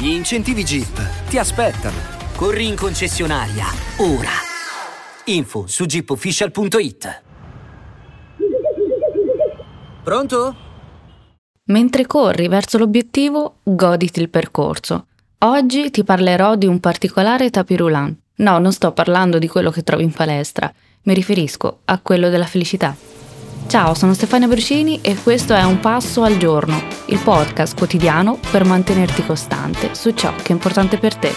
Gli incentivi Jeep ti aspettano. Corri in concessionaria, ora. Info su jeepofficial.it. Pronto? Mentre corri verso l'obiettivo, goditi il percorso. Oggi ti parlerò di un particolare tapirulan. No, non sto parlando di quello che trovi in palestra mi riferisco a quello della felicità. Ciao, sono Stefania Brucini e questo è Un Passo al Giorno, il podcast quotidiano per mantenerti costante su ciò che è importante per te.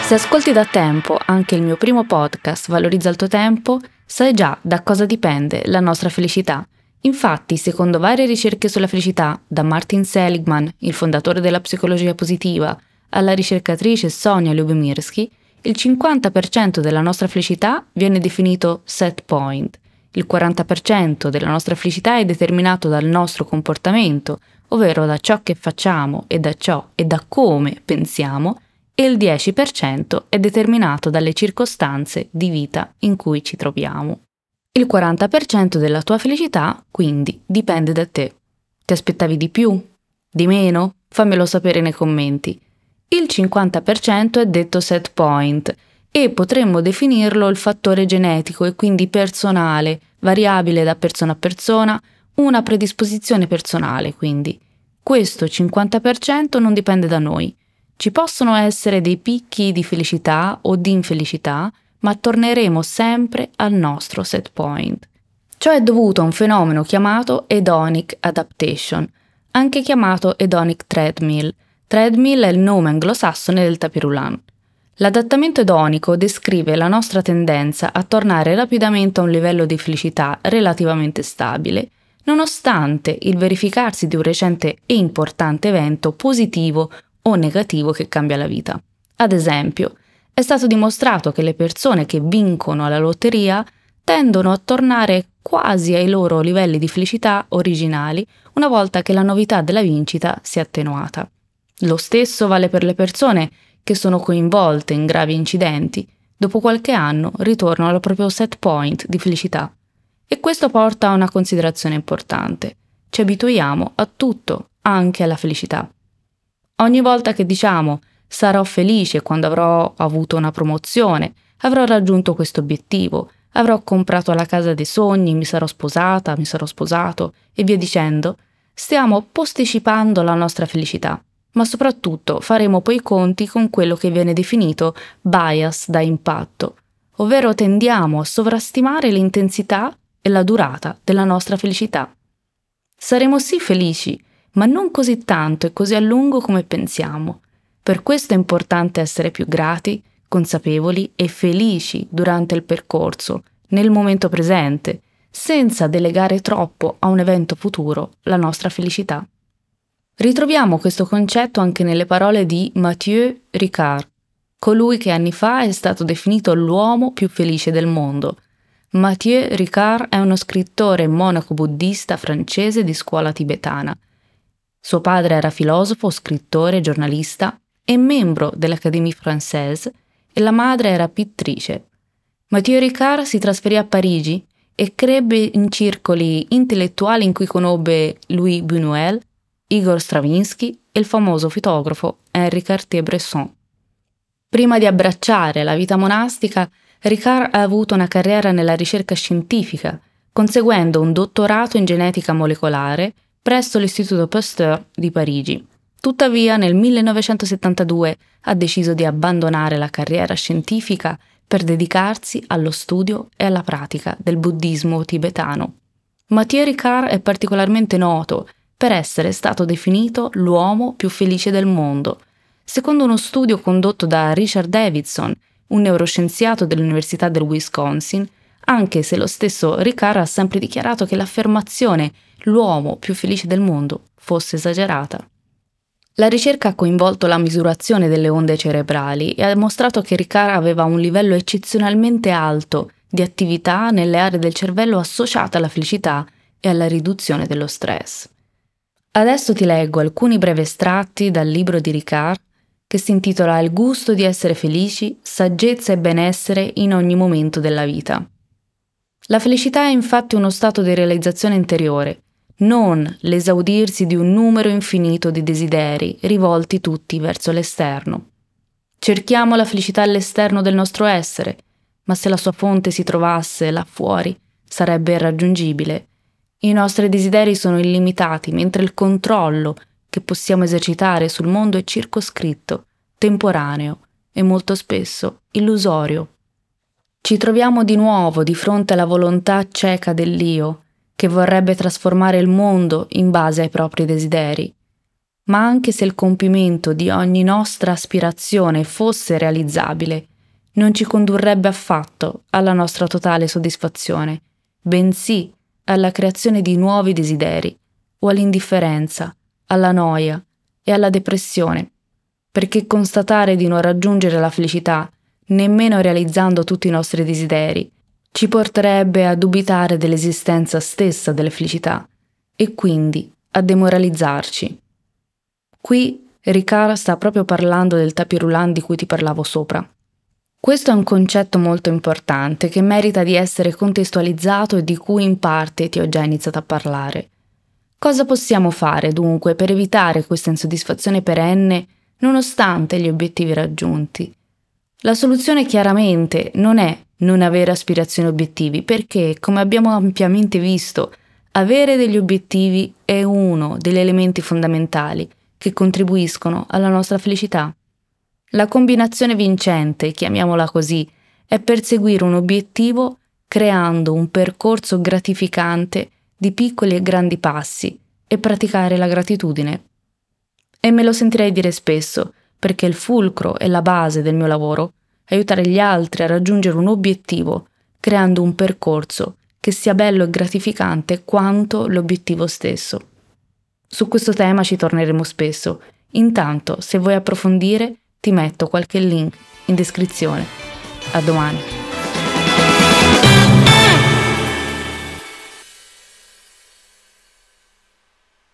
Se ascolti da tempo anche il mio primo podcast Valorizza il tuo tempo, sai già da cosa dipende la nostra felicità. Infatti, secondo varie ricerche sulla felicità, da Martin Seligman, il fondatore della psicologia positiva, alla ricercatrice Sonia Lubomirsky, il 50% della nostra felicità viene definito set point, il 40% della nostra felicità è determinato dal nostro comportamento, ovvero da ciò che facciamo e da ciò e da come pensiamo, e il 10% è determinato dalle circostanze di vita in cui ci troviamo. Il 40% della tua felicità, quindi, dipende da te. Ti aspettavi di più? Di meno? Fammelo sapere nei commenti. Il 50% è detto set point e potremmo definirlo il fattore genetico e quindi personale, variabile da persona a persona, una predisposizione personale quindi. Questo 50% non dipende da noi. Ci possono essere dei picchi di felicità o di infelicità, ma torneremo sempre al nostro set point. Ciò è dovuto a un fenomeno chiamato hedonic adaptation, anche chiamato hedonic treadmill, Treadmill è il nome anglosassone del tapirulan. L'adattamento edonico descrive la nostra tendenza a tornare rapidamente a un livello di felicità relativamente stabile, nonostante il verificarsi di un recente e importante evento positivo o negativo che cambia la vita. Ad esempio, è stato dimostrato che le persone che vincono alla lotteria tendono a tornare quasi ai loro livelli di felicità originali una volta che la novità della vincita si è attenuata. Lo stesso vale per le persone che sono coinvolte in gravi incidenti, dopo qualche anno ritornano al proprio set point di felicità. E questo porta a una considerazione importante. Ci abituiamo a tutto, anche alla felicità. Ogni volta che diciamo sarò felice quando avrò avuto una promozione, avrò raggiunto questo obiettivo, avrò comprato la casa dei sogni, mi sarò sposata, mi sarò sposato e via dicendo, stiamo posticipando la nostra felicità ma soprattutto faremo poi i conti con quello che viene definito bias da impatto, ovvero tendiamo a sovrastimare l'intensità e la durata della nostra felicità. Saremo sì felici, ma non così tanto e così a lungo come pensiamo. Per questo è importante essere più grati, consapevoli e felici durante il percorso, nel momento presente, senza delegare troppo a un evento futuro la nostra felicità. Ritroviamo questo concetto anche nelle parole di Mathieu Ricard, colui che anni fa è stato definito l'uomo più felice del mondo. Mathieu Ricard è uno scrittore monaco buddista francese di scuola tibetana. Suo padre era filosofo, scrittore, giornalista e membro dell'Académie Française e la madre era pittrice. Mathieu Ricard si trasferì a Parigi e crebbe in circoli intellettuali in cui conobbe Louis Buñuel, Igor Stravinsky e il famoso fotografo Henri Cartier-Bresson. Prima di abbracciare la vita monastica, Ricard ha avuto una carriera nella ricerca scientifica, conseguendo un dottorato in genetica molecolare presso l'Istituto Pasteur di Parigi. Tuttavia, nel 1972 ha deciso di abbandonare la carriera scientifica per dedicarsi allo studio e alla pratica del buddismo tibetano. Mathieu Ricard è particolarmente noto per essere stato definito l'uomo più felice del mondo, secondo uno studio condotto da Richard Davidson, un neuroscienziato dell'Università del Wisconsin, anche se lo stesso Ricard ha sempre dichiarato che l'affermazione l'uomo più felice del mondo fosse esagerata. La ricerca ha coinvolto la misurazione delle onde cerebrali e ha mostrato che Ricard aveva un livello eccezionalmente alto di attività nelle aree del cervello associate alla felicità e alla riduzione dello stress. Adesso ti leggo alcuni brevi estratti dal libro di Ricard che si intitola Il gusto di essere felici, saggezza e benessere in ogni momento della vita. La felicità è infatti uno stato di realizzazione interiore non l'esaudirsi di un numero infinito di desideri rivolti tutti verso l'esterno. Cerchiamo la felicità all'esterno del nostro essere, ma se la sua fonte si trovasse là fuori, sarebbe irraggiungibile. I nostri desideri sono illimitati, mentre il controllo che possiamo esercitare sul mondo è circoscritto, temporaneo e molto spesso illusorio. Ci troviamo di nuovo di fronte alla volontà cieca dell'io, che vorrebbe trasformare il mondo in base ai propri desideri. Ma anche se il compimento di ogni nostra aspirazione fosse realizzabile, non ci condurrebbe affatto alla nostra totale soddisfazione, bensì alla creazione di nuovi desideri, o all'indifferenza, alla noia e alla depressione, perché constatare di non raggiungere la felicità, nemmeno realizzando tutti i nostri desideri, ci porterebbe a dubitare dell'esistenza stessa delle felicità e quindi a demoralizzarci. Qui Ricard sta proprio parlando del tapis roulant di cui ti parlavo sopra. Questo è un concetto molto importante che merita di essere contestualizzato e di cui in parte ti ho già iniziato a parlare. Cosa possiamo fare dunque per evitare questa insoddisfazione perenne nonostante gli obiettivi raggiunti? La soluzione chiaramente non è non avere aspirazioni obiettivi, perché, come abbiamo ampiamente visto, avere degli obiettivi è uno degli elementi fondamentali che contribuiscono alla nostra felicità. La combinazione vincente, chiamiamola così, è perseguire un obiettivo creando un percorso gratificante di piccoli e grandi passi e praticare la gratitudine. E me lo sentirei dire spesso, perché il fulcro e la base del mio lavoro aiutare gli altri a raggiungere un obiettivo, creando un percorso che sia bello e gratificante quanto l'obiettivo stesso. Su questo tema ci torneremo spesso. Intanto, se vuoi approfondire, ti metto qualche link in descrizione. A domani.